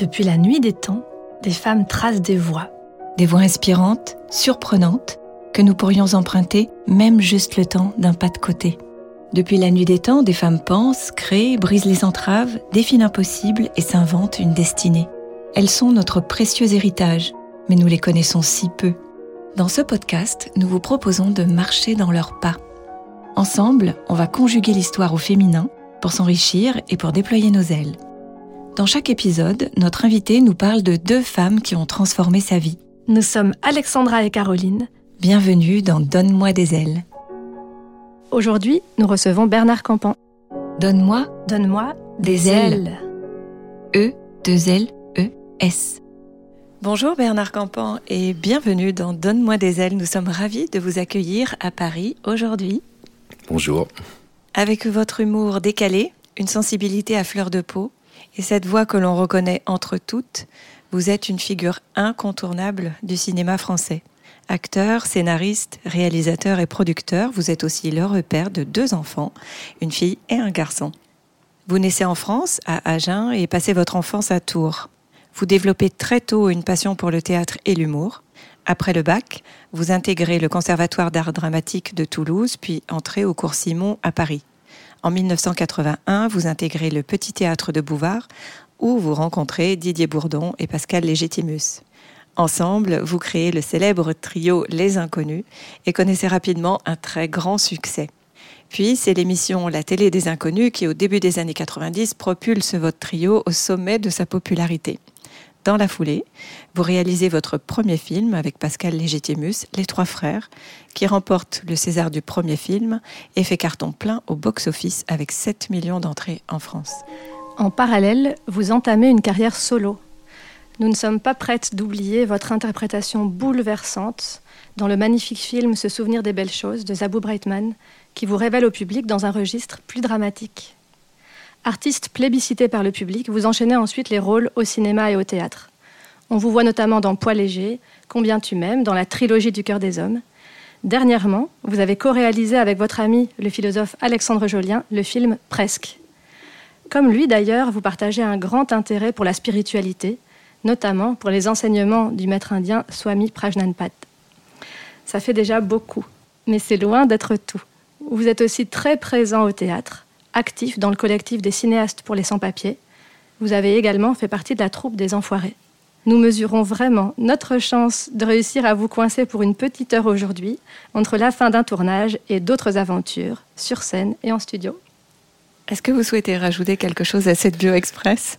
Depuis la nuit des temps, des femmes tracent des voies. Des voies inspirantes, surprenantes, que nous pourrions emprunter même juste le temps d'un pas de côté. Depuis la nuit des temps, des femmes pensent, créent, brisent les entraves, défient l'impossible et s'inventent une destinée. Elles sont notre précieux héritage, mais nous les connaissons si peu. Dans ce podcast, nous vous proposons de marcher dans leurs pas. Ensemble, on va conjuguer l'histoire au féminin pour s'enrichir et pour déployer nos ailes. Dans chaque épisode, notre invité nous parle de deux femmes qui ont transformé sa vie. Nous sommes Alexandra et Caroline. Bienvenue dans Donne-moi des ailes. Aujourd'hui, nous recevons Bernard Campan. Donne-moi Donne-moi des ailes. E, deux L, E, S. Bonjour Bernard Campan et bienvenue dans Donne-moi des ailes. Nous sommes ravis de vous accueillir à Paris aujourd'hui. Bonjour. Avec votre humour décalé, une sensibilité à fleur de peau et cette voix que l'on reconnaît entre toutes, vous êtes une figure incontournable du cinéma français. Acteur, scénariste, réalisateur et producteur, vous êtes aussi le repère de deux enfants, une fille et un garçon. Vous naissez en France, à Agen, et passez votre enfance à Tours. Vous développez très tôt une passion pour le théâtre et l'humour. Après le bac, vous intégrez le Conservatoire d'art dramatique de Toulouse, puis entrez au cours Simon à Paris. En 1981, vous intégrez le Petit Théâtre de Bouvard, où vous rencontrez Didier Bourdon et Pascal Légitimus. Ensemble, vous créez le célèbre trio Les Inconnus et connaissez rapidement un très grand succès. Puis, c'est l'émission La télé des inconnus qui, au début des années 90, propulse votre trio au sommet de sa popularité. Dans la foulée, vous réalisez votre premier film avec Pascal Légitimus, Les Trois Frères, qui remporte le César du premier film et fait carton plein au box-office avec 7 millions d'entrées en France. En parallèle, vous entamez une carrière solo. Nous ne sommes pas prêtes d'oublier votre interprétation bouleversante dans le magnifique film Se souvenir des belles choses de Zabou Breitman, qui vous révèle au public dans un registre plus dramatique. Artiste plébiscité par le public, vous enchaînez ensuite les rôles au cinéma et au théâtre. On vous voit notamment dans Poids léger, Combien tu m'aimes, dans la trilogie du cœur des hommes. Dernièrement, vous avez co-réalisé avec votre ami, le philosophe Alexandre Jolien, le film Presque. Comme lui d'ailleurs, vous partagez un grand intérêt pour la spiritualité, notamment pour les enseignements du maître indien Swami Prajnanpat. Ça fait déjà beaucoup, mais c'est loin d'être tout. Vous êtes aussi très présent au théâtre, actif dans le collectif des cinéastes pour les sans-papiers. Vous avez également fait partie de la troupe des Enfoirés. Nous mesurons vraiment notre chance de réussir à vous coincer pour une petite heure aujourd'hui, entre la fin d'un tournage et d'autres aventures, sur scène et en studio. Est-ce que vous souhaitez rajouter quelque chose à cette bio express?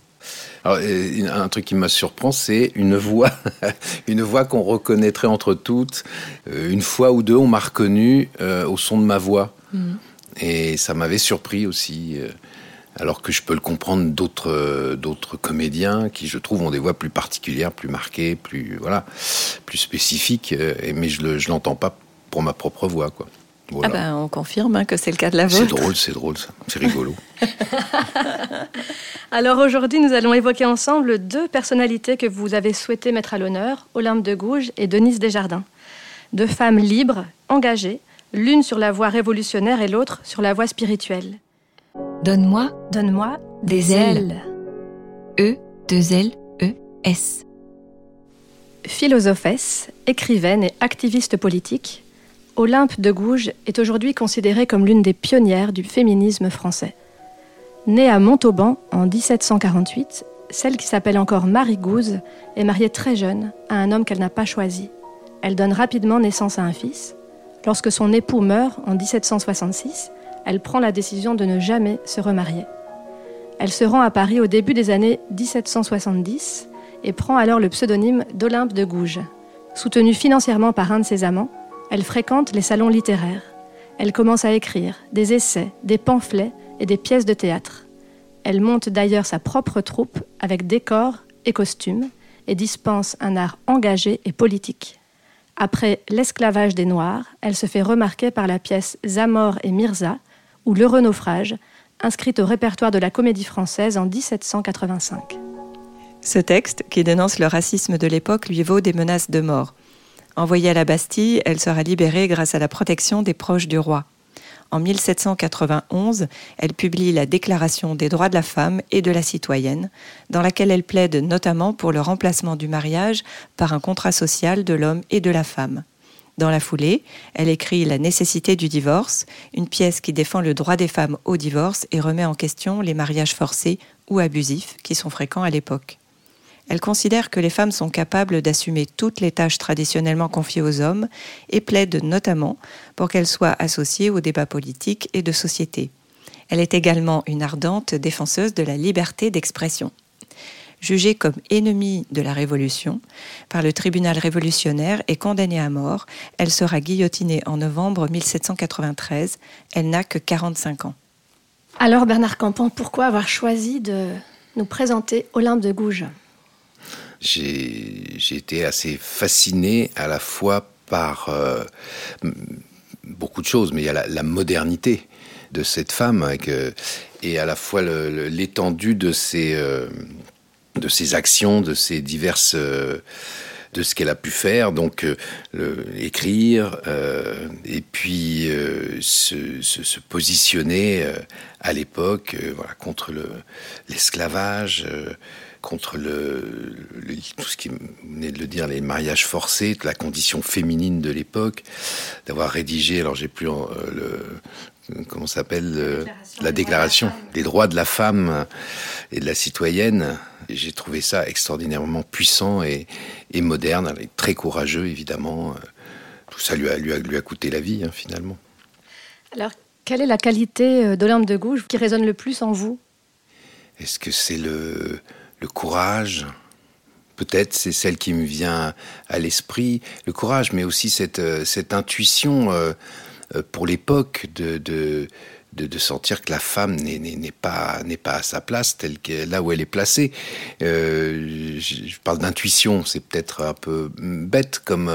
Alors, euh, un truc qui m'a surprend, c'est une voix, une voix qu'on reconnaîtrait entre toutes. Euh, une fois ou deux, on m'a reconnu euh, au son de ma voix. Mhm. Et ça m'avait surpris aussi, euh, alors que je peux le comprendre d'autres euh, d'autres comédiens qui, je trouve, ont des voix plus particulières, plus marquées, plus voilà, plus spécifiques. Euh, mais je ne l'entends pas pour ma propre voix, quoi. Ah ben, on confirme hein, que c'est le cas de la vôtre. C'est drôle, c'est drôle, ça. C'est rigolo. Alors aujourd'hui, nous allons évoquer ensemble deux personnalités que vous avez souhaité mettre à l'honneur, Olympe de Gouges et Denise Desjardins. Deux femmes libres, engagées, l'une sur la voie révolutionnaire et l'autre sur la voie spirituelle. Donne-moi, donne-moi des, ailes. E, deux L, E, S. Philosophesse, écrivaine et activiste politique, Olympe de Gouges est aujourd'hui considérée comme l'une des pionnières du féminisme français. Née à Montauban en 1748, celle qui s'appelle encore Marie Gouze est mariée très jeune à un homme qu'elle n'a pas choisi. Elle donne rapidement naissance à un fils, Lorsque son époux meurt en 1766, elle prend la décision de ne jamais se remarier. Elle se rend à Paris au début des années 1770 et prend alors le pseudonyme d'Olympe de Gouges. Soutenue financièrement par un de ses amants, elle fréquente les salons littéraires. Elle commence à écrire des essais, des pamphlets et des pièces de théâtre. Elle monte d'ailleurs sa propre troupe avec décors et costumes et dispense un art engagé et politique. Après l'esclavage des Noirs, elle se fait remarquer par la pièce Zamor et Mirza, ou Le Renaufrage, inscrite au répertoire de la Comédie Française en 1785. Ce texte, qui dénonce le racisme de l'époque, lui vaut des menaces de mort. Envoyée à la Bastille, elle sera libérée grâce à la protection des proches du roi. En 1791, elle publie la Déclaration des droits de la femme et de la citoyenne, dans laquelle elle plaide notamment pour le remplacement du mariage par un contrat social de l'homme et de la femme. Dans la foulée, elle écrit La nécessité du divorce, une pièce qui défend le droit des femmes au divorce et remet en question les mariages forcés ou abusifs qui sont fréquents à l'époque. Elle considère que les femmes sont capables d'assumer toutes les tâches traditionnellement confiées aux hommes et plaide notamment pour qu'elles soient associées aux débats politiques et de société. Elle est également une ardente défenseuse de la liberté d'expression. Jugée comme ennemie de la Révolution par le tribunal révolutionnaire et condamnée à mort, elle sera guillotinée en novembre 1793. Elle n'a que 45 ans. Alors Bernard Campan, pourquoi avoir choisi de nous présenter Olympe de Gouges? J'ai été assez fasciné à la fois par euh, beaucoup de choses, mais il y a la, modernité de cette femme euh, et à la fois l'étendue de ses euh, de ses actions, de ses diverses de ce qu'elle a pu faire, donc écrire et puis se, positionner à l'époque contre l'esclavage contre le, tout ce qui venait de le dire, les mariages forcés, la condition féminine de l'époque, d'avoir rédigé, alors j'ai plus euh, le, comment s'appelle la déclaration des droits de la femme et de la citoyenne. J'ai trouvé ça extraordinairement puissant et, moderne, très courageux évidemment. Tout ça lui a, lui a, lui a coûté la vie hein, finalement. Alors, quelle est la qualité euh, d'Olympe de Gouges qui résonne le plus en vous? Est-ce que c'est le, le courage, peut-être c'est celle qui me vient à l'esprit, le courage, mais aussi cette, euh, cette intuition euh, euh, pour l'époque de, de, de, sentir que la femme n'est pas, pas à sa place, telle qu'elle là où elle est placée. je, parle d'intuition, c'est peut-être un peu bête comme,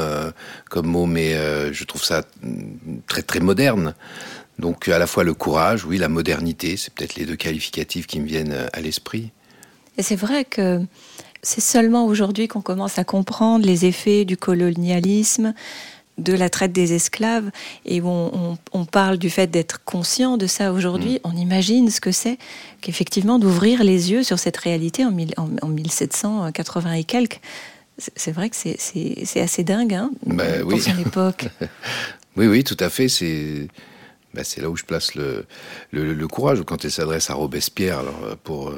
comme mot, mais je trouve ça très très moderne. Donc à la fois le courage, oui, la modernité, c'est peut-être les deux qualificatifs qui me viennent à l'esprit. Et c'est vrai que c'est seulement aujourd'hui qu'on commence à comprendre les effets du colonialisme, de la traite des esclaves, et on, on, parle du fait d'être conscient de ça aujourd'hui. Mm. On imagine ce que c'est qu'effectivement d'ouvrir les yeux sur cette réalité en, en, 1780 et quelques. C'est vrai que c'est assez dingue hein, bah pour son époque. oui, oui, tout à fait. C'est bah, là où je place le, le, le courage. Quand elle s'adresse à Robespierre, alors pour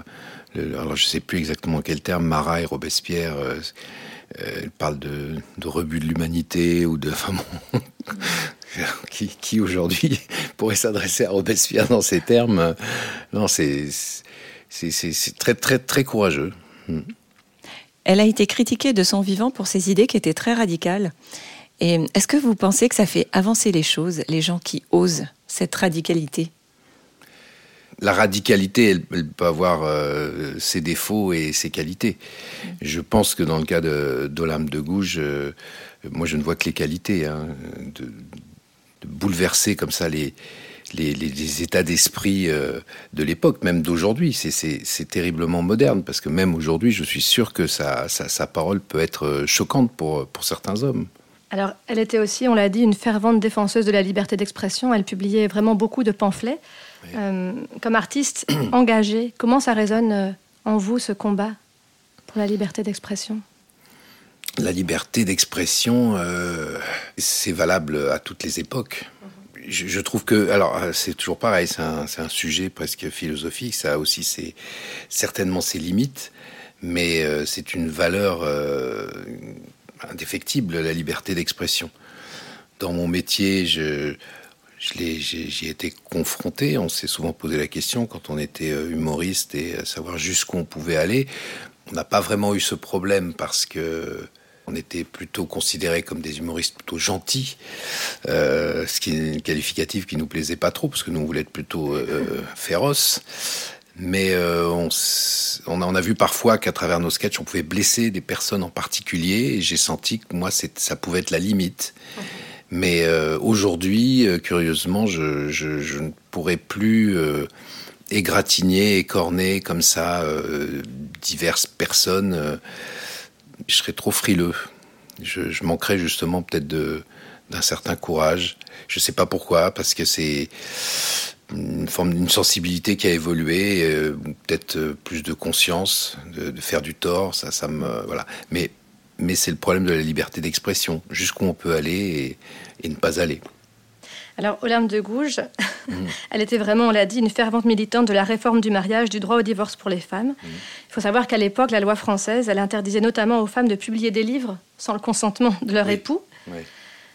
alors je ne sais plus exactement quel terme, Marat et Robespierre, euh, euh parlent de, de, rebut de l'humanité ou de... Qui, qui aujourd'hui pourrait s'adresser à Robespierre dans ces termes? Non, c'est très très très courageux. Hmm. Elle a été critiquée de son vivant pour ses idées qui étaient très radicales. Et est-ce que vous pensez que ça fait avancer les choses, les gens qui osent cette radicalité? La radicalité, elle, peut avoir euh, ses défauts et ses qualités. Je pense que dans le cas d'Olympe de, Gouges, euh, moi je ne vois que les qualités. Hein, de, bouleverser comme ça les, états d'esprit euh, de l'époque, même d'aujourd'hui. C'est terriblement moderne, parce que même aujourd'hui, je suis sûr que sa, sa, parole peut être choquante pour certains hommes. Alors, elle était aussi, on l'a dit, une fervente défenseuse de la liberté d'expression. Elle publiait vraiment beaucoup de pamphlets. Euh, comme artiste engagé, comment ça résonne euh, en vous ce combat pour la liberté d'expression? La liberté d'expression, euh, c'est valable à toutes les époques. Je, trouve que, alors c'est toujours pareil, c'est un, un, sujet presque philosophique, ça a aussi c'est certainement ses limites, mais c'est une valeur indéfectible, la liberté d'expression. Dans mon métier, je, J'y ai été confronté. On s'est souvent posé la question quand on était euh, humoriste et à savoir jusqu'où on pouvait aller. On n'a pas vraiment eu ce problème parce que on était plutôt considérés comme des humoristes plutôt gentils, euh, ce qui est un qualificatif qui nous plaisait pas trop parce que nous on voulait être plutôt euh, féroces. Mais on, on, a, on, a, vu parfois qu'à travers nos sketchs, on pouvait blesser des personnes en particulier, et j'ai senti que moi, ça pouvait être la limite. Mais euh, aujourd'hui, euh, curieusement, je, ne pourrais plus euh, égratigner, écorner comme ça euh, diverses personnes. je serais trop frileux. Je, je manquerais justement peut-être de, d'un certain courage. Je ne sais pas pourquoi, parce que c'est une forme d'une sensibilité qui a évolué, peut-être plus de conscience de, faire du tort, ça, ça me voilà. Mais mais c'est le problème de la liberté d'expression, jusqu'où on peut aller et, ne pas aller. Alors, Olympe de Gouges, mmh. elle était vraiment, on l'a dit, une fervente militante de la réforme du mariage, du droit au divorce pour les femmes. Mmh. Il faut savoir qu'à l'époque, la loi française, elle interdisait notamment aux femmes de publier des livres sans le consentement de leur époux.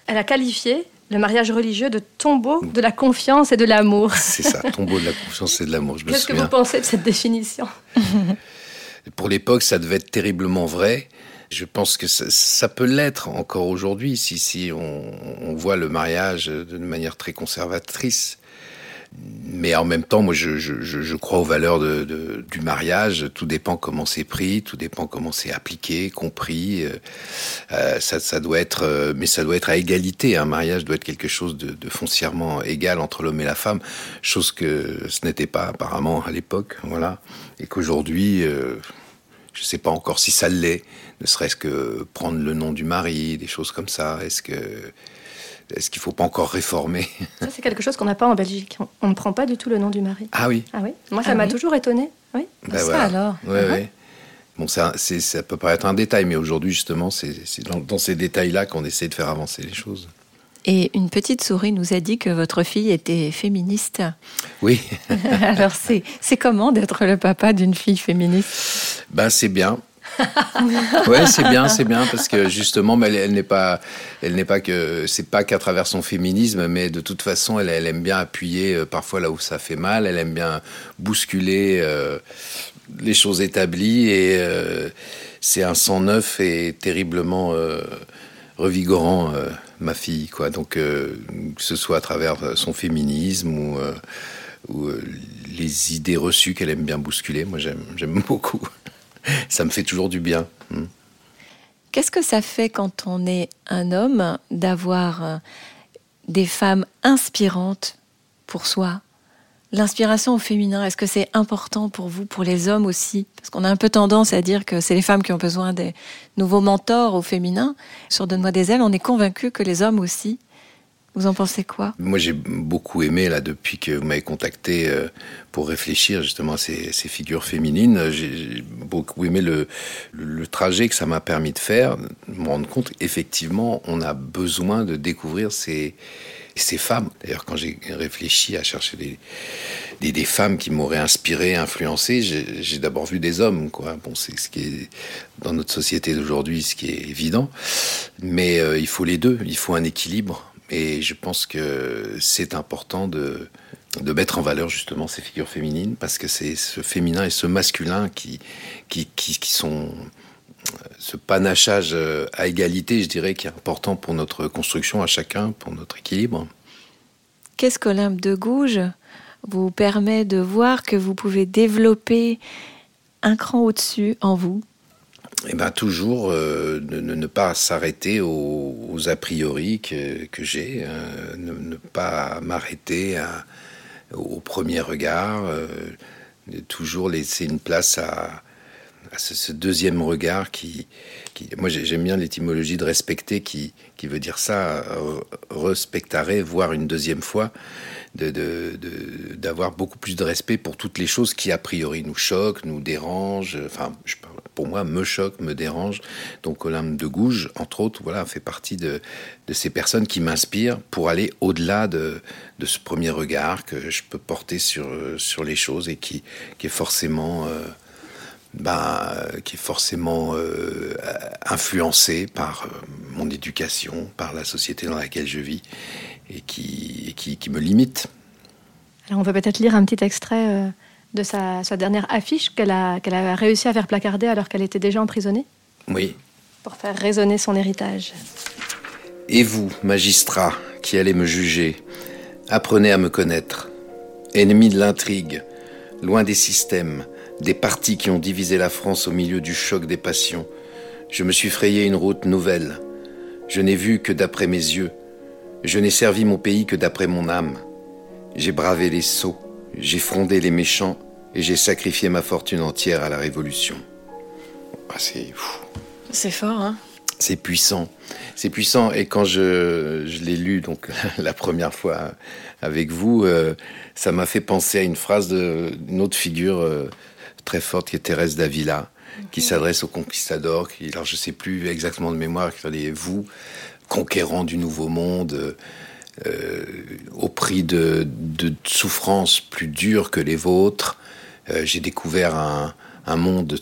Elle a qualifié le mariage religieux de tombeau de la confiance et de l'amour. C'est ça, tombeau de la confiance et de l'amour. Qu'est-ce que vous pensez de cette définition? Pour l'époque, ça devait être terriblement vrai. Je pense que ça, peut l'être encore aujourd'hui si, si on, voit le mariage d'une manière très conservatrice mais en même temps, moi, je, je, je crois aux valeurs de, de, du mariage. Tout dépend comment c'est pris, tout dépend comment c'est appliqué, compris. Euh, euh ça, ça, doit être, euh, mais ça doit être à égalité. Un mariage doit être quelque chose de, de foncièrement égal entre l'homme et la femme, chose que ce n'était pas apparemment à l'époque, voilà. Et qu'aujourd'hui, euh, je ne sais pas encore si ça l'est. Ne serait-ce que prendre le nom du mari, des choses comme ça. Est-ce que est-ce qu'il ne faut pas encore réformer? Ça, c'est quelque chose qu'on n'a pas en Belgique. On, ne prend pas du tout le nom du mari. Ah oui Ah oui Moi, ça ah m'a toujours étonné. Oui. Ben ça alors Oui, uh-huh. oui. Bon, ça, ça peut paraître un détail, mais aujourd'hui, justement, c'est dans, ces détails-là qu'on essaie de faire avancer les choses. Et une petite souris nous a dit que votre fille était féministe. Oui. Alors, c'est comment d'être le papa d'une fille féministe? Ben, c'est bien. ouais, c'est bien, c'est bien parce que justement, elle, elle n'est pas, elle n'est pas que, c'est pas qu'à travers son féminisme, mais de toute façon, elle, elle, aime bien appuyer euh, parfois là où ça fait mal. Elle aime bien bousculer euh, les choses établies et euh, c'est un sang neuf et terriblement revigorant, ma fille, quoi. Donc, que ce soit à travers son féminisme ou, ou les idées reçues qu'elle aime bien bousculer, moi j'aime beaucoup ça me fait toujours du bien. Hmm. Qu'est-ce que ça fait quand on est un homme d'avoir euh, des femmes inspirantes pour soi? L'inspiration au féminin, est-ce que c'est important pour vous, pour les hommes aussi? Parce qu'on a un peu tendance à dire que c'est les femmes qui ont besoin des nouveaux mentors au féminin. Sur Donne-moi des ailes, on est convaincu que les hommes aussi. Vous en pensez quoi? Moi, j'ai beaucoup aimé, là, depuis que vous m'avez contacté euh, pour réfléchir justement à ces, figures féminines, j'ai beaucoup aimé le, trajet que ça m'a permis de faire, de me rendre compte, effectivement, on a besoin de découvrir ces, ces femmes. D'ailleurs, quand j'ai réfléchi à chercher des, des, des femmes qui m'auraient inspiré, influencé, j'ai d'abord vu des hommes. Quoi. Bon, c'est ce qui est dans notre société d'aujourd'hui, ce qui est évident. Mais euh, il faut les deux. Il faut un équilibre et je pense que c'est important de, de mettre en valeur justement ces figures féminines parce que c'est ce féminin et ce masculin qui, qui, qui, sont ce panachage à égalité, je dirais, qui est important pour notre construction à chacun, pour notre équilibre. Qu'est-ce qu'Olympe de Gouges vous permet de voir que vous pouvez développer un cran au-dessus en vous? Eh ben, toujours euh, ne, pas s'arrêter aux, a priori que, que j'ai, euh, ne, pas m'arrêter au premier regard, euh, toujours laisser une place à, ce, deuxième regard qui, moi j'aime bien l'étymologie de respecter qui, veut dire ça, respectare, voir une deuxième fois d'avoir beaucoup plus de respect pour toutes les choses qui a priori nous choquent, nous dérangent, enfin pour moi me choquent, me dérangent. Donc Olympe de Gouges, entre autres, voilà, fait partie de, ces personnes qui m'inspirent pour aller au-delà de, ce premier regard que je peux porter sur, les choses et qui, qui est forcément... Euh, ben, qui est forcément euh, influencé par euh, mon éducation, par la société dans laquelle je vis et qui, qui, qui me limite. Alors on peut peut-être lire un petit extrait euh, de sa, sa, dernière affiche qu'elle a, qu'elle a réussi à faire placarder alors qu'elle était déjà emprisonnée Oui. Pour faire résonner son héritage. Et vous, magistrat, qui allez me juger, apprenez à me connaître. Ennemi de l'intrigue, loin des systèmes, des partis qui ont divisé la France au milieu du choc des passions, je me suis frayé une route nouvelle. Je n'ai vu que d'après mes yeux, je n'ai servi mon pays que d'après mon âme. J'ai bravé les sots, j'ai frondé les méchants et j'ai sacrifié ma fortune entière à la Révolution. Ah, c'est C'est fort, hein C'est puissant. C'est puissant. Et quand je, je l'ai lu donc la première fois avec vous, euh, ça m'a fait penser à une phrase d'une autre figure euh, très forte qui est Thérèse d'Avila, qui s'adresse aux conquistadors. Qui, alors je sais plus exactement de mémoire, qui dit vous, conquérants du nouveau monde. Euh, au prix de, de, souffrances plus dures que les vôtres, j'ai découvert un, un monde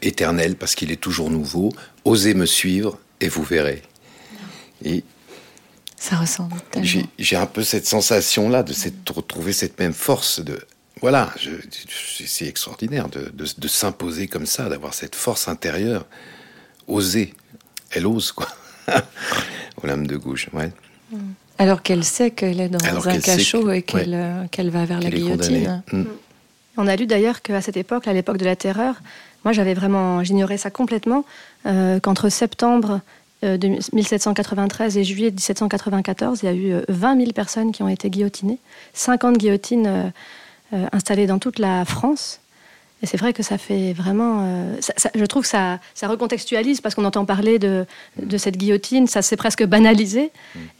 éternel parce qu'il est toujours nouveau. Osez me suivre et vous verrez. Et ça ressemble. J'ai un peu cette sensation-là de, cette, retrouver cette même force de. Voilà, c'est extraordinaire de, de, s'imposer comme ça, d'avoir cette force intérieure. Oser. Elle ose, quoi. Olympe de gauche, ouais. Mm. Alors qu'elle sait qu'elle est dans un cachot et euh, qu'elle va vers la guillotine. Mm. On a lu d'ailleurs qu'à cette époque, à l'époque de la terreur, moi j'avais vraiment, j'ignorais ça complètement, euh, qu'entre septembre euh, de 1793 et juillet 1794, il y a eu 20 euh, 000 personnes qui ont été guillotinées, 50 guillotines euh, installées dans toute la France. Et c'est vrai que ça fait vraiment. je trouve que ça, ça recontextualise parce qu'on entend parler de, de, cette guillotine, ça s'est presque banalisé.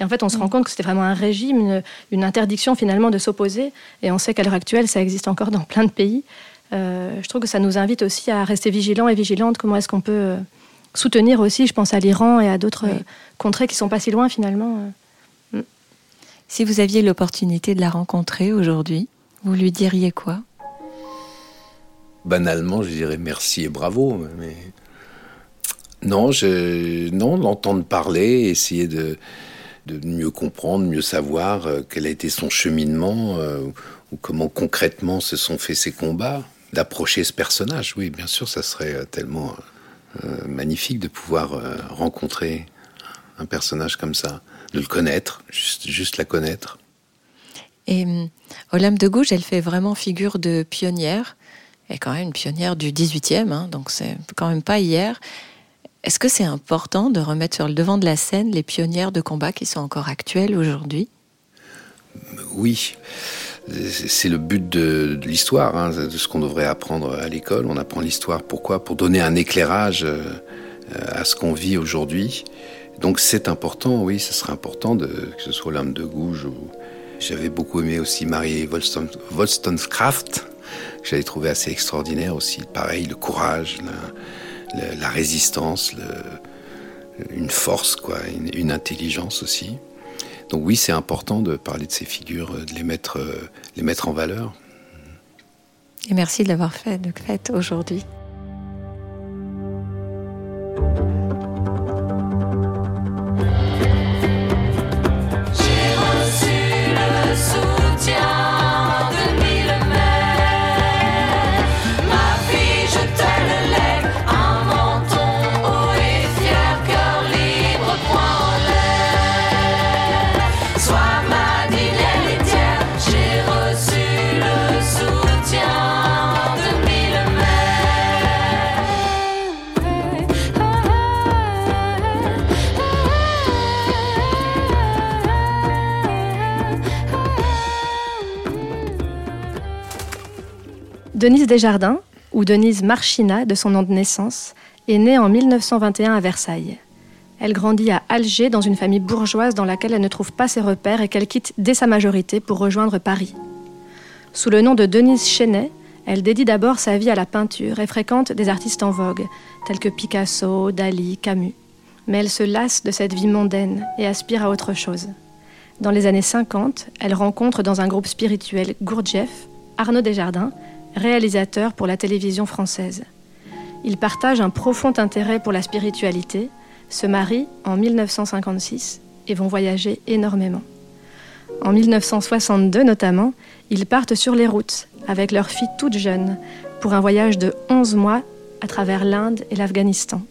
Et en fait, on se rend compte que c'était vraiment un régime, une, interdiction finalement de s'opposer. Et on sait qu'à l'heure actuelle, ça existe encore dans plein de pays. je trouve que ça nous invite aussi à rester vigilants et vigilantes. Comment est-ce qu'on peut soutenir aussi, je pense à l'Iran et à d'autres euh, contrées qui sont pas si loin finalement. Euh. Mm. Si vous aviez l'opportunité de la rencontrer aujourd'hui, vous lui diriez quoi? Banalement, je dirais merci et bravo. Mais non, je... non, l'entendre parler, essayer de, mieux comprendre, mieux savoir euh, quel a été son cheminement ou comment concrètement se sont faits ses combats, d'approcher ce personnage. Oui, bien sûr, ça serait tellement euh, magnifique de pouvoir euh, rencontrer un personnage comme ça, de le connaître, juste, juste la connaître. Et Olympe de Gouges, elle fait vraiment figure de pionnière, et quand même une pionnière du 18e, hein, donc c'est quand même pas hier. Est-ce que c'est important de remettre sur le devant de la scène les pionnières de combat qui sont encore actuelles aujourd'hui? Oui c'est le but de, l'histoire, hein, de ce qu'on devrait apprendre à l'école. On apprend l'histoire pourquoi? Pour donner un éclairage euh, à ce qu'on vit aujourd'hui. Donc c'est important, oui, ce serait important que ce soit l'âme de Gouges ou j'avais beaucoup aimé aussi Marie Wollstonecraft, que j'avais trouvé assez extraordinaire aussi. Pareil, le courage, la, résistance, une force, quoi, une intelligence aussi. Donc oui, c'est important de parler de ces figures, de les mettre, euh, les mettre en valeur. Et merci de l'avoir fait, de fait aujourd'hui. Denise Desjardins, ou Denise Marchina de son nom de naissance, est née en 1921 à Versailles. Elle grandit à Alger dans une famille bourgeoise dans laquelle elle ne trouve pas ses repères et qu'elle quitte dès sa majorité pour rejoindre Paris. Sous le nom de Denise Chenet, elle dédie d'abord sa vie à la peinture et fréquente des artistes en vogue, tels que Picasso, Dali, Camus. Mais elle se lasse de cette vie mondaine et aspire à autre chose. Dans les années 50, elle rencontre dans un groupe spirituel Gurdjieff, Arnaud Desjardins, réalisateur pour la télévision française. Ils partagent un profond intérêt pour la spiritualité, se marient en 1956 et vont voyager énormément. En 1962 notamment, ils partent sur les routes avec leur fille toute jeune pour un voyage de 11 mois à travers l'Inde et l'Afghanistan.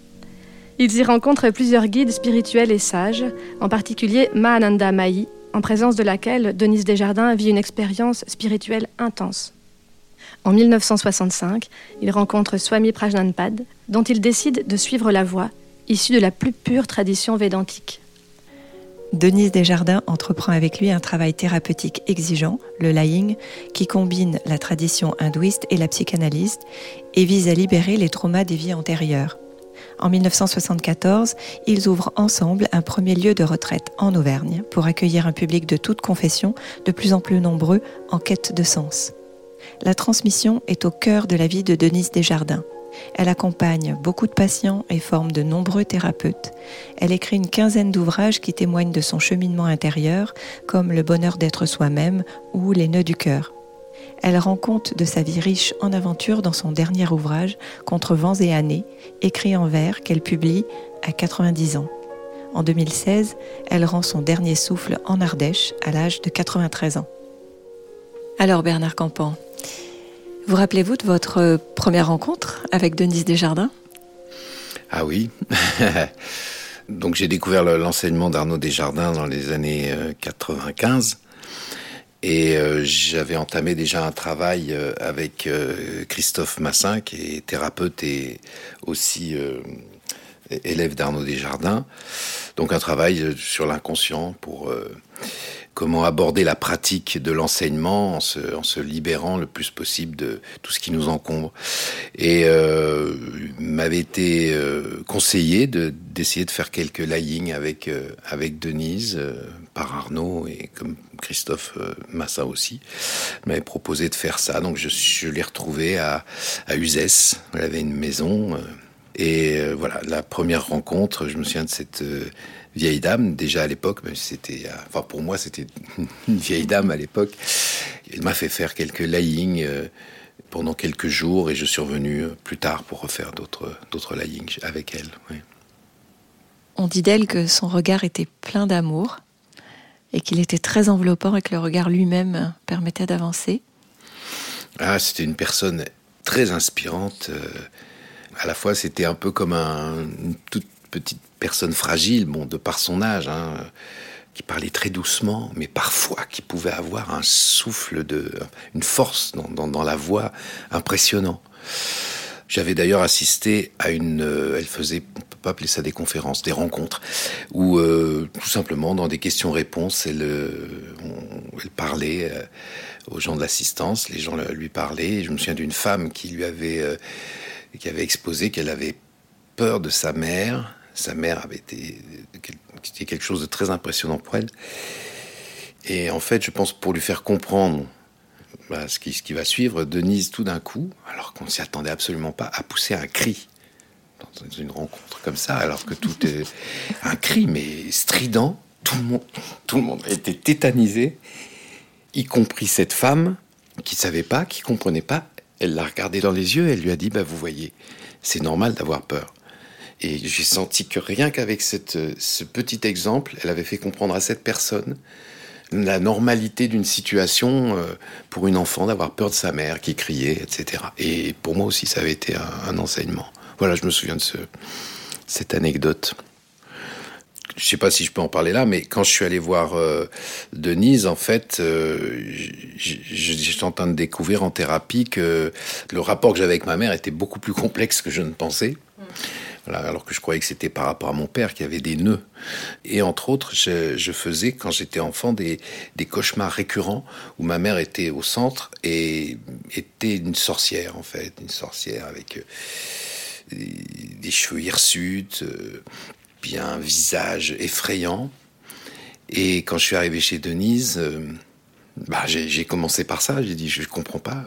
Ils y rencontrent plusieurs guides spirituels et sages, en particulier Mahananda Mahi, en présence de laquelle Denise Desjardins vit une expérience spirituelle intense. En 1965, il rencontre Swami Prajnanpad, dont il décide de suivre la voie, issue de la plus pure tradition védantique. Denise Desjardins entreprend avec lui un travail thérapeutique exigeant, le lying, qui combine la tradition hindouiste et la psychanalyse et vise à libérer les traumas des vies antérieures. En 1974, ils ouvrent ensemble un premier lieu de retraite en Auvergne pour accueillir un public de toute confession, de plus en plus nombreux, en quête de sens. La transmission est au cœur de la vie de Denise Desjardins. Elle accompagne beaucoup de patients et forme de nombreux thérapeutes. Elle écrit une quinzaine d'ouvrages qui témoignent de son cheminement intérieur, comme Le bonheur d'être soi-même ou Les nœuds du cœur. Elle rend compte de sa vie riche en aventures dans son dernier ouvrage, Contre vents et années, écrit en vers qu'elle publie à 90 ans. En 2016, elle rend son dernier souffle en Ardèche à l'âge de 93 ans. Alors Bernard Campan, vous rappelez-vous de votre première rencontre avec Denise Desjardins? Ah oui. Donc j'ai découvert l'enseignement d'Arnaud Desjardins dans les années 95. Euh, et euh, j'avais entamé déjà un travail euh, avec Christophe Massin, qui est thérapeute et aussi élève d'Arnaud Desjardins. Donc un travail sur l'inconscient pour comment aborder la pratique de l'enseignement en se, libérant le plus possible de tout ce qui nous encombre. Et euh, m'avait été euh, conseillé de d'essayer de faire quelques lying avec euh, avec Denise euh, par Arnaud et comme Christophe Massa aussi m'avait proposé de faire ça. Donc je, je l'ai retrouvé à à Uzès. Elle avait une maison. et voilà, la première rencontre, je me souviens de cette vieille dame, déjà à l'époque, c'était, euh, enfin pour moi c'était une vieille dame à l'époque. Elle m'a fait faire quelques layings euh, pendant quelques jours et je suis revenu euh, plus tard pour refaire d'autres, d'autres layings avec elle. On dit d'elle que son regard était plein d'amour et qu'il était très enveloppant et que le regard lui-même permettait d'avancer. Ah, c'était une personne très inspirante. À la fois, c'était un peu comme un, une toute petite personne fragile, bon, de par son âge, hein, qui parlait très doucement, mais parfois qui pouvait avoir un souffle de, une force dans, la voix impressionnant. J'avais d'ailleurs assisté à une, euh, elle faisait, on peut pas appeler ça des conférences, des rencontres, où euh, tout simplement dans des questions-réponses, elle, euh, elle parlait aux gens de l'assistance, les gens lui parlaient. je me souviens d'une femme qui lui avait, qui avait exposé qu'elle avait peur de sa mère sa mère avait été, quelque chose de très impressionnant pour elle. Et en fait, je pense pour lui faire comprendre bah, ce, qui, ce, qui, va suivre, Denise, tout d'un coup, alors qu'on s'y attendait absolument pas, a poussé un cri dans une rencontre comme ça, alors que tout est un cri, mais strident. Tout le monde, tout le monde était tétanisé, y compris cette femme qui savait pas, qui comprenait pas. Elle l'a regardé dans les yeux, et elle lui a dit bah, Vous voyez, c'est normal d'avoir peur. Et j'ai senti que rien qu'avec ce petit exemple, elle avait fait comprendre à cette personne la normalité d'une situation euh, pour une enfant d'avoir peur de sa mère qui criait, etc. Et pour moi aussi, ça avait été un, enseignement. Voilà, je me souviens de ce, cette anecdote. Je ne sais pas si je peux en parler là, mais quand je suis allé voir euh, Denise, en fait, euh, j'étais en train de découvrir en thérapie que le rapport que j'avais avec ma mère était beaucoup plus complexe que je ne pensais alors que je croyais que c'était par rapport à mon père qui avait des nœuds. Et entre autres, je, faisais, quand j'étais enfant, des, cauchemars récurrents où ma mère était au centre et était une sorcière, en fait, une sorcière avec euh, des, cheveux hirsutes, euh, puis un visage effrayant. Et quand je suis arrivé chez Denise, euh, bah, j'ai commencé par ça. J'ai dit, je ne comprends pas.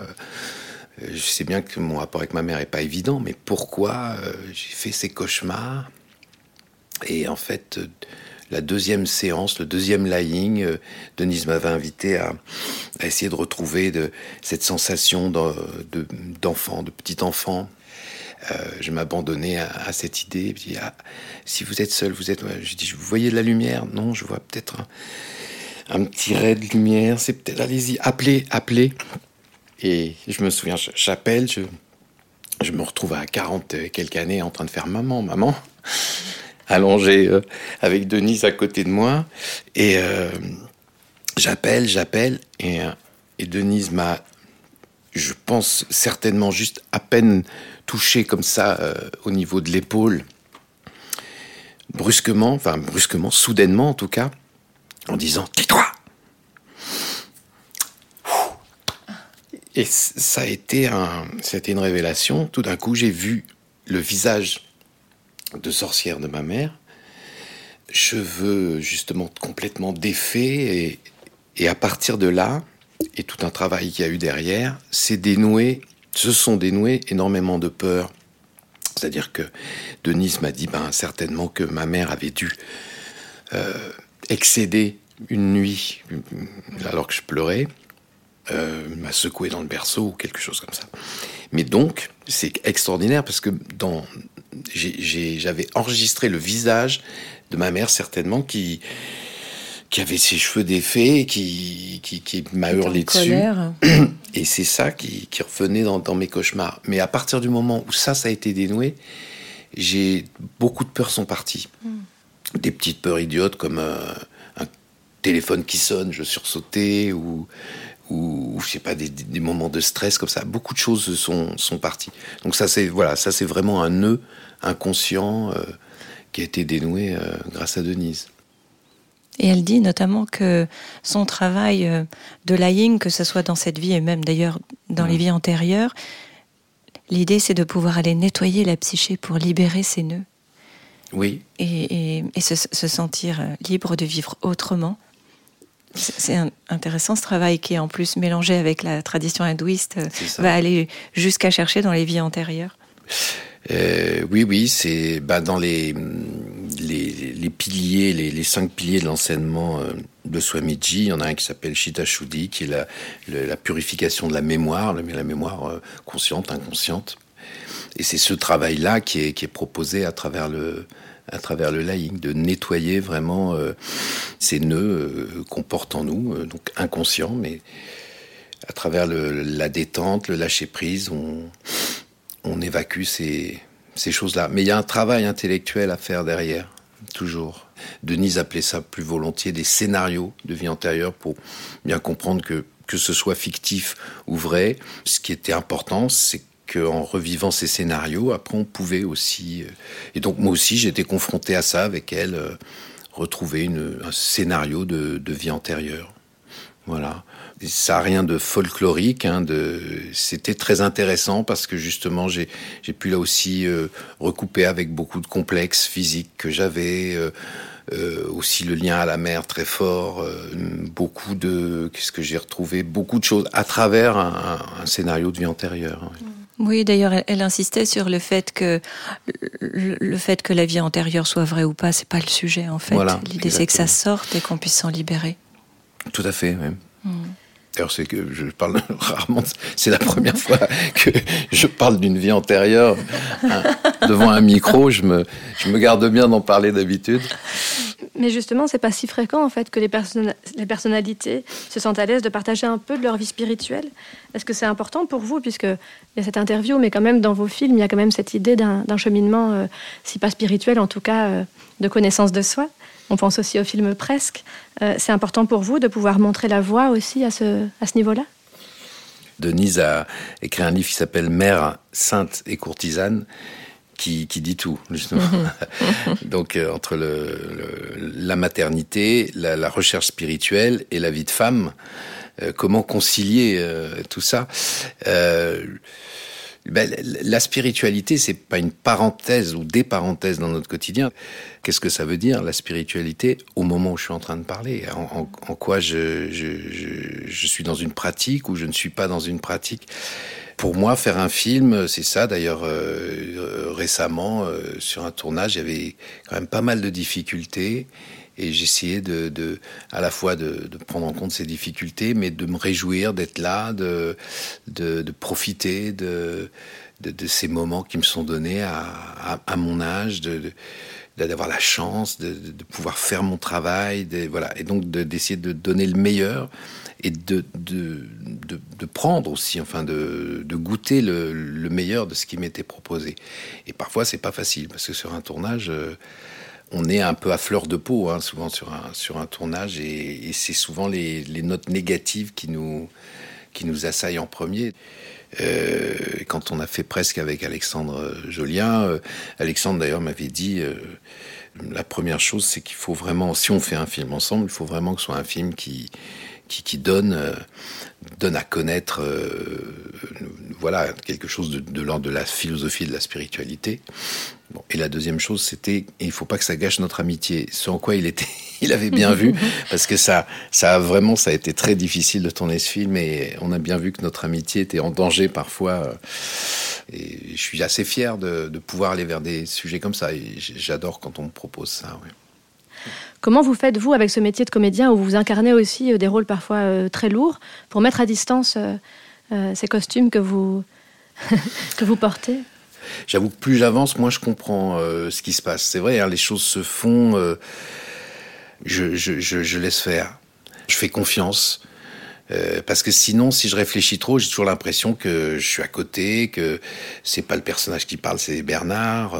Euh, je sais bien que mon rapport avec ma mère est pas évident, mais pourquoi euh, j'ai fait ces cauchemars? Et en fait, euh, la deuxième séance, le deuxième lying, Denise m'avait invité à, essayer de retrouver cette sensation d'enfant, de, petit enfant. je m'abandonnais à, cette idée. Ah, si vous êtes seul, vous êtes. je dis, vous voyez de la lumière? Non, je vois peut-être un, un, petit ray de lumière. C'est peut-être. Allez-y, appelez, appelez. Et je me souviens, j'appelle, je, me retrouve à 40 et quelques années en train de faire maman, maman, allongé euh, avec Denise à côté de moi. Et euh, j'appelle, j'appelle, euh, et Denise m'a, je pense, certainement juste à peine touché comme ça au niveau de l'épaule, brusquement, enfin brusquement, soudainement en tout cas, en disant Tais-toi Et ça a été, un, une révélation. Tout d'un coup, j'ai vu le visage de sorcière de ma mère. Cheveux justement complètement défaits et, et à partir de là, et tout un travail qu'il y a eu derrière, c'est dénoué, se sont dénoués énormément de peurs. C'est-à-dire que Denise m'a dit ben, certainement que ma mère avait dû euh, excéder une nuit alors que je pleurais, euh, m'a secoué dans le berceau ou quelque chose comme ça. Mais donc, c'est extraordinaire parce que dans, j'avais enregistré le visage de ma mère certainement qui qui avait ses cheveux défaits, qui, qui, qui m'a hurlé dessus. Et c'est ça qui, qui revenait dans, dans, mes cauchemars. Mais à partir du moment où ça, ça a été dénoué, j'ai beaucoup de peurs sont parties. Hmm. Des petites peurs idiotes comme euh, un téléphone qui sonne, je sursautais, ou, ou, je sais pas, des, des, moments de stress comme ça. Beaucoup de choses sont, sont parties. Donc ça, c'est voilà, ça c'est vraiment un nœud inconscient euh, qui a été dénoué euh, grâce à Denise. Et elle dit notamment que son travail euh, de lying, que ce soit dans cette vie et même d'ailleurs dans les vies antérieures, l'idée c'est de pouvoir aller nettoyer la psyché pour libérer ses nœuds. Oui. Et, et, se, se, sentir libre de vivre autrement. C'est intéressant ce travail qui est en plus mélangé avec la tradition hindouiste, va aller jusqu'à chercher dans les vies antérieures. Euh, oui, oui, c'est bah, dans les, les, les piliers, les, les, cinq piliers de l'enseignement euh, de Swamiji. Il y en a un qui s'appelle Shita Shuddhi, qui est la, la, purification de la mémoire, la, la mémoire euh, consciente, inconsciente. Et c'est ce travail-là qui est, qui est proposé à travers le, à travers le lying, de nettoyer vraiment euh, ces nœuds euh, qu'on porte en nous, euh, donc inconscients, mais à travers la détente, le lâcher prise, on, évacue ces, ces choses-là. Mais il y a un travail intellectuel à faire derrière, toujours. Denise appelait ça plus volontiers des scénarios de vie antérieure pour bien comprendre que que ce soit fictif ou vrai, ce qui était important, c'est qu'en revivant ces scénarios, après on pouvait aussi... Euh, et donc moi aussi j'étais confronté à ça avec elle, euh, retrouver un scénario de, vie antérieure. Voilà. Ça n'a rien de folklorique, hein, c'était très intéressant parce que justement j'ai pu là aussi euh, recouper avec beaucoup de complexes physiques que j'avais. Aussi le lien à la mer très fort, beaucoup de, qu'est-ce que j'ai retrouvé, beaucoup de choses à travers un, scénario de vie antérieure. Oui. Oui, d'ailleurs, elle, elle, insistait sur le fait que le, le, fait que la vie antérieure soit vraie ou pas, c'est pas le sujet en fait. Voilà, L'idée c'est que ça sorte et qu'on puisse s'en libérer. Tout à fait, même. Mm. D'ailleurs, c'est que je parle rarement. C'est la première fois que je parle d'une vie antérieure hein, devant un micro. Je me, je me garde bien d'en parler d'habitude. Mais justement, c'est pas si fréquent en fait que les, person les personnalités se sentent à l'aise de partager un peu de leur vie spirituelle. Est-ce que c'est important pour vous, puisque il y a cette interview, mais quand même dans vos films, il y a quand même cette idée d'un cheminement, euh, si pas spirituel, en tout cas euh, de connaissance de soi. On pense aussi au film Presque. Euh, c'est important pour vous de pouvoir montrer la voie aussi à ce, à ce niveau-là? Denise a écrit un livre qui s'appelle Mère sainte et courtisane. Qui, qui, dit tout, justement. Donc, euh, entre le, le, la maternité, la, la, recherche spirituelle et la vie de femme, euh, comment concilier tout ça ben, la spiritualité, c'est pas une parenthèse ou des parenthèses dans notre quotidien. Qu'est-ce que ça veut dire, la spiritualité, au moment où je suis en train de parler? En, quoi je, suis dans une pratique ou je ne suis pas dans une pratique? Pour moi, faire un film, c'est ça. D'ailleurs, euh, récemment, euh, sur un tournage, il y avait quand même pas mal de difficultés et j'essayais de, à la fois de, prendre en compte ces difficultés, mais de me réjouir d'être là, de, de, profiter de, ces moments qui me sont donnés à, mon âge, de, d'avoir la chance de, pouvoir faire mon travail, voilà, et donc d'essayer de, donner le meilleur et de, de, de, de prendre aussi, enfin de, de goûter le, le meilleur de ce qui m'était proposé. Et parfois c'est pas facile parce que sur un tournage, euh, on est un peu à fleur de peau, hein, souvent sur un, sur un tournage, et, c'est souvent les, les, notes négatives qui nous, qui nous assaillent en premier. Euh, quand on a fait presque avec Alexandre Jolien, euh, Alexandre d'ailleurs m'avait dit euh, la première chose, c'est qu'il faut vraiment, si on fait un film ensemble, il faut vraiment que ce soit un film qui, qui, qui donne, donne à connaître voilà, quelque chose de, de l'ordre de la philosophie et de la spiritualité. Bon, et la deuxième chose, c'était il faut pas que ça gâche notre amitié. Ce en quoi il était, il avait bien vu, parce que ça, ça a vraiment, ça a été très difficile de tourner ce film, et on a bien vu que notre amitié était en danger parfois. Et je suis assez fier de, de pouvoir aller vers des sujets comme ça. Et j'adore quand on me propose ça. Ouais. Comment vous faites, vous, avec ce métier de comédien, où vous incarnez aussi euh, des rôles parfois euh, très lourds, pour mettre à distance euh, ces costumes que vous, que vous portez? J'avoue que plus j'avance, moins je comprends ce qui se passe. C'est vrai, hein, les choses se font. Je, laisse faire. Je fais confiance. Parce que sinon, si je réfléchis trop, j'ai toujours l'impression que je suis à côté, que c'est pas le personnage qui parle, c'est Bernard.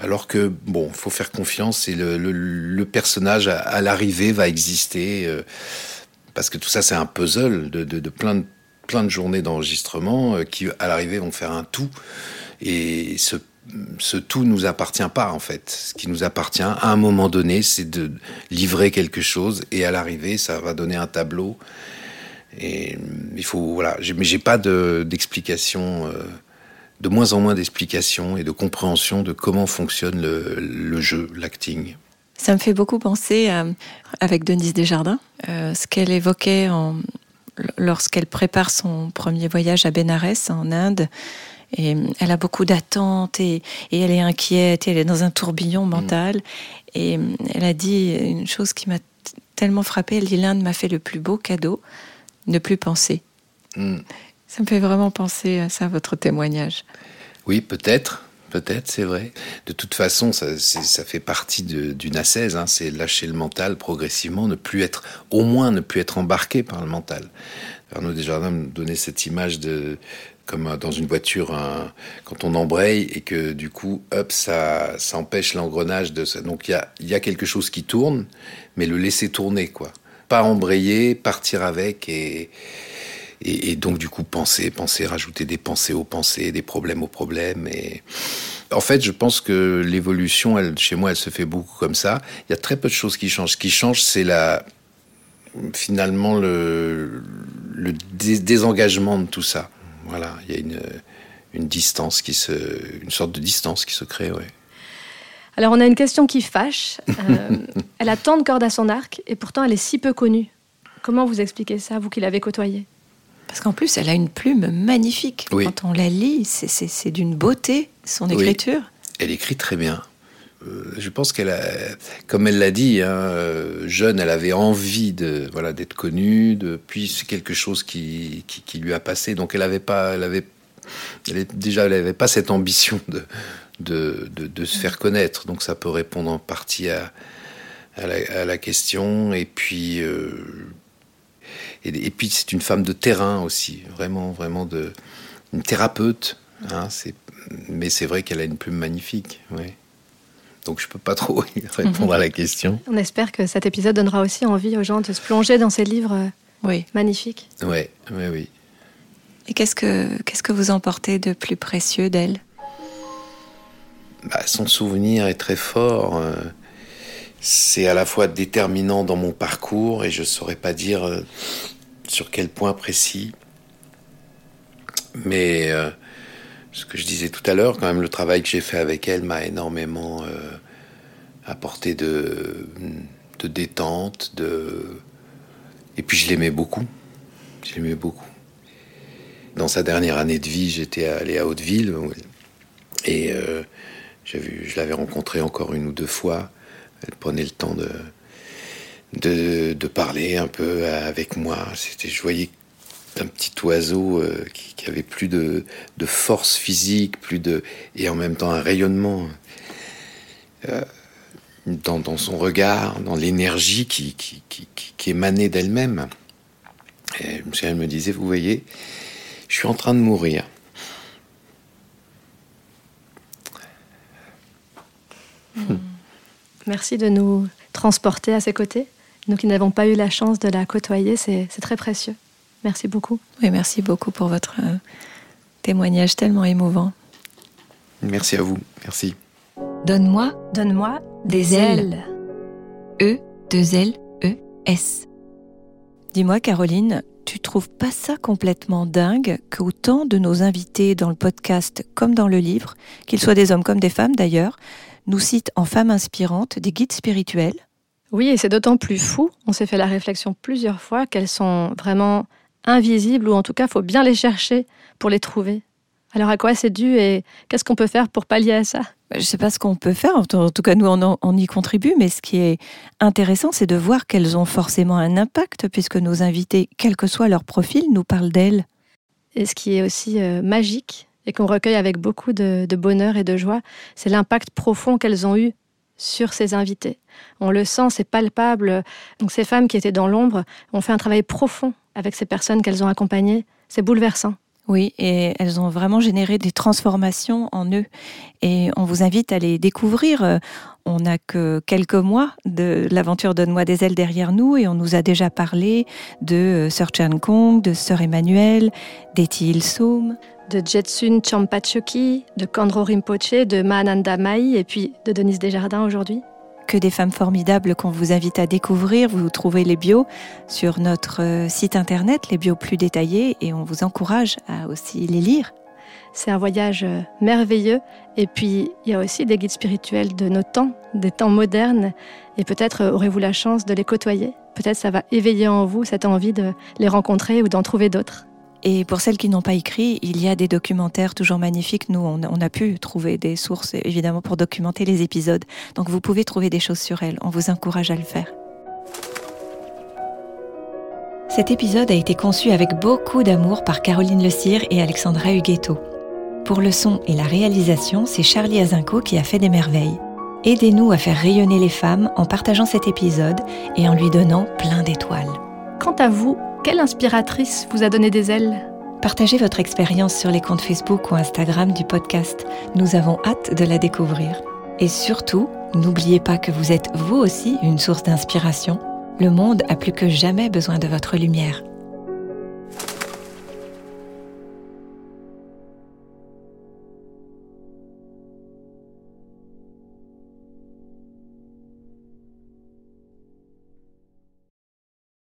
Alors que bon, faut faire confiance et le, personnage à, l'arrivée va exister. Euh, parce que tout ça, c'est un puzzle de, plein de journées d'enregistrement euh, qui, à l'arrivée, vont faire un tout. Et ce, ce tout nous appartient pas en fait. Ce qui nous appartient à un moment donné, c'est de livrer quelque chose et à l'arrivée, ça va donner un tableau. Et il faut voilà. Mais j'ai pas d'explication. De, euh, de moins en moins d'explications et de compréhension de comment fonctionne le, le jeu, l'acting. Ça me fait beaucoup penser à, avec Denise Desjardins, euh, ce qu'elle évoquait lorsqu'elle prépare son premier voyage à Bénarès en Inde. Et elle a beaucoup d'attentes et, et, elle est inquiète, et elle est dans un tourbillon mental. Mmh. Et elle a dit une chose qui m'a tellement frappée. Elle dit l'Inde m'a fait le plus beau cadeau, ne plus penser. Mmh. Ça me fait vraiment penser à ça, votre témoignage. Oui, peut-être. Peut-être, c'est vrai. De toute façon, ça, ça fait partie d'une ascèse. Hein, c'est lâcher le mental progressivement, ne plus être, au moins, ne plus être embarqué par le mental. Arnaud Desjardins me donnait cette image de, comme dans une voiture, quand on embraye et que du coup, hop, ça, ça empêche l'engrenage de ça. Donc il y a, y a quelque chose qui tourne, mais le laisser tourner, quoi. Pas embrayer, partir avec et, et, donc du coup penser, penser, rajouter des pensées aux pensées, des problèmes aux problèmes. Et en fait, je pense que l'évolution, chez moi, elle se fait beaucoup comme ça. Il y a très peu de choses qui changent. Ce qui change, c'est la finalement le, le dés désengagement de tout ça. Voilà, il y a une, une distance qui se, une sorte de distance qui se crée, ouais. Alors on a une question qui fâche. Euh, elle a tant de cordes à son arc et pourtant elle est si peu connue. Comment vous expliquez ça, vous qui l'avez côtoyée? Parce qu'en plus, elle a une plume magnifique. Oui. Quand on la lit, c'est d'une beauté, son écriture. Oui. Elle écrit très bien. Euh, je pense qu'elle a, comme elle l'a dit, hein, jeune, elle avait envie de voilà d'être connue. De, puis c'est quelque chose qui, qui, qui, lui a passé. Donc elle avait pas, elle avait, elle, déjà, elle avait pas cette ambition de, de, de, de, se faire connaître. Donc ça peut répondre en partie à, à, la, à la, question. Et puis, euh, et, et, puis c'est une femme de terrain aussi, vraiment, vraiment de une thérapeute. Hein, mais c'est vrai qu'elle a une plume magnifique. Donc je peux pas trop répondre à la question. On espère que cet épisode donnera aussi envie aux gens de se plonger dans ces livres oui. magnifiques. Oui, oui, oui. Et qu'est-ce que qu'est-ce que vous emportez de plus précieux d'elle bah, Son souvenir est très fort. C'est à la fois déterminant dans mon parcours et je saurais pas dire euh, sur quel point précis. Mais euh, ce que je disais tout à l'heure, quand même, le travail que j'ai fait avec elle m'a énormément euh, apporté de, détente, de... et puis je l'aimais beaucoup. Je l'aimais beaucoup. Dans sa dernière année de vie, j'étais allé à Hauteville et je l'avais rencontrée encore une ou deux fois. Elle prenait le temps de, de, parler un peu avec moi. C'était, je voyais un petit oiseau euh, qui, avait plus de, de, force physique, plus de et en même temps un rayonnement euh, dans, dans, son regard, dans l'énergie qui, qui, qui, émanait d'elle-même. Elle me disait, vous voyez, je suis en train de mourir. Mmh. Merci de nous transporter à ses côtés. Nous qui n'avons pas eu la chance de la côtoyer, c'est très précieux. Merci beaucoup. Oui, merci beaucoup pour votre euh, témoignage tellement émouvant. Merci à vous. Merci. Donne-moi, donne-moi des, ailes. E, deux L, E, S. Dis-moi, Caroline, tu trouves pas ça complètement dingue qu'autant de nos invités dans le podcast comme dans le livre, qu'ils soient des hommes comme des femmes d'ailleurs, nous citent en femmes inspirantes des guides spirituels Oui, et c'est d'autant plus fou, on s'est fait la réflexion plusieurs fois, qu'elles sont vraiment invisibles, ou en tout cas, il faut bien les chercher pour les trouver. Alors à quoi c'est dû et qu'est-ce qu'on peut faire pour pallier à ça? Je ne sais pas ce qu'on peut faire, en tout cas nous on, y contribue, mais ce qui est intéressant c'est de voir qu'elles ont forcément un impact puisque nos invités, quel que soit leur profil, nous parlent d'elles. Et ce qui est aussi euh, magique et qu'on recueille avec beaucoup de, bonheur et de joie, c'est l'impact profond qu'elles ont eu sur ces invités. On le sent, c'est palpable. Donc ces femmes qui étaient dans l'ombre ont fait un travail profond avec ces personnes qu'elles ont accompagnées. C'est bouleversant. Oui, et elles ont vraiment généré des transformations en eux. Et on vous invite à les découvrir. On n'a que quelques mois de l'aventure Donne-moi des ailes derrière nous et on nous a déjà parlé de Sir Chan Kong, de Sœur Emmanuel, d'Eti Ilsoum. De Jetsun Champachoki, de Kandro Rinpoche, de Mahananda Mai et puis de Denise Desjardins aujourd'hui que des femmes formidables qu'on vous invite à découvrir. Vous trouvez les bios sur notre euh, site internet, les bios plus détaillés, et on vous encourage à aussi les lire. C'est un voyage euh, merveilleux. Et puis, il y a aussi des guides spirituels de nos temps, des temps modernes. Et peut-être euh, aurez-vous la chance de les côtoyer. Peut-être ça va éveiller en vous cette envie de les rencontrer ou d'en trouver d'autres. Et pour celles qui n'ont pas écrit, il y a des documentaires toujours magnifiques. Nous, on, a pu trouver des sources, évidemment, pour documenter les épisodes. Donc vous pouvez trouver des choses sur elles. On vous encourage à le faire. Cet épisode a été conçu avec beaucoup d'amour par Caroline Le Cire et Alexandra Huguetto. Pour le son et la réalisation, c'est Charlie Azinco qui a fait des merveilles. Aidez-nous à faire rayonner les femmes en partageant cet épisode et en lui donnant plein d'étoiles. Quant à vous, quelle inspiratrice vous a donné des ailes? Partagez votre expérience sur les comptes Facebook ou Instagram du podcast. Nous avons hâte de la découvrir. Et surtout, n'oubliez pas que vous êtes vous aussi une source d'inspiration. Le monde a plus que jamais besoin de votre lumière.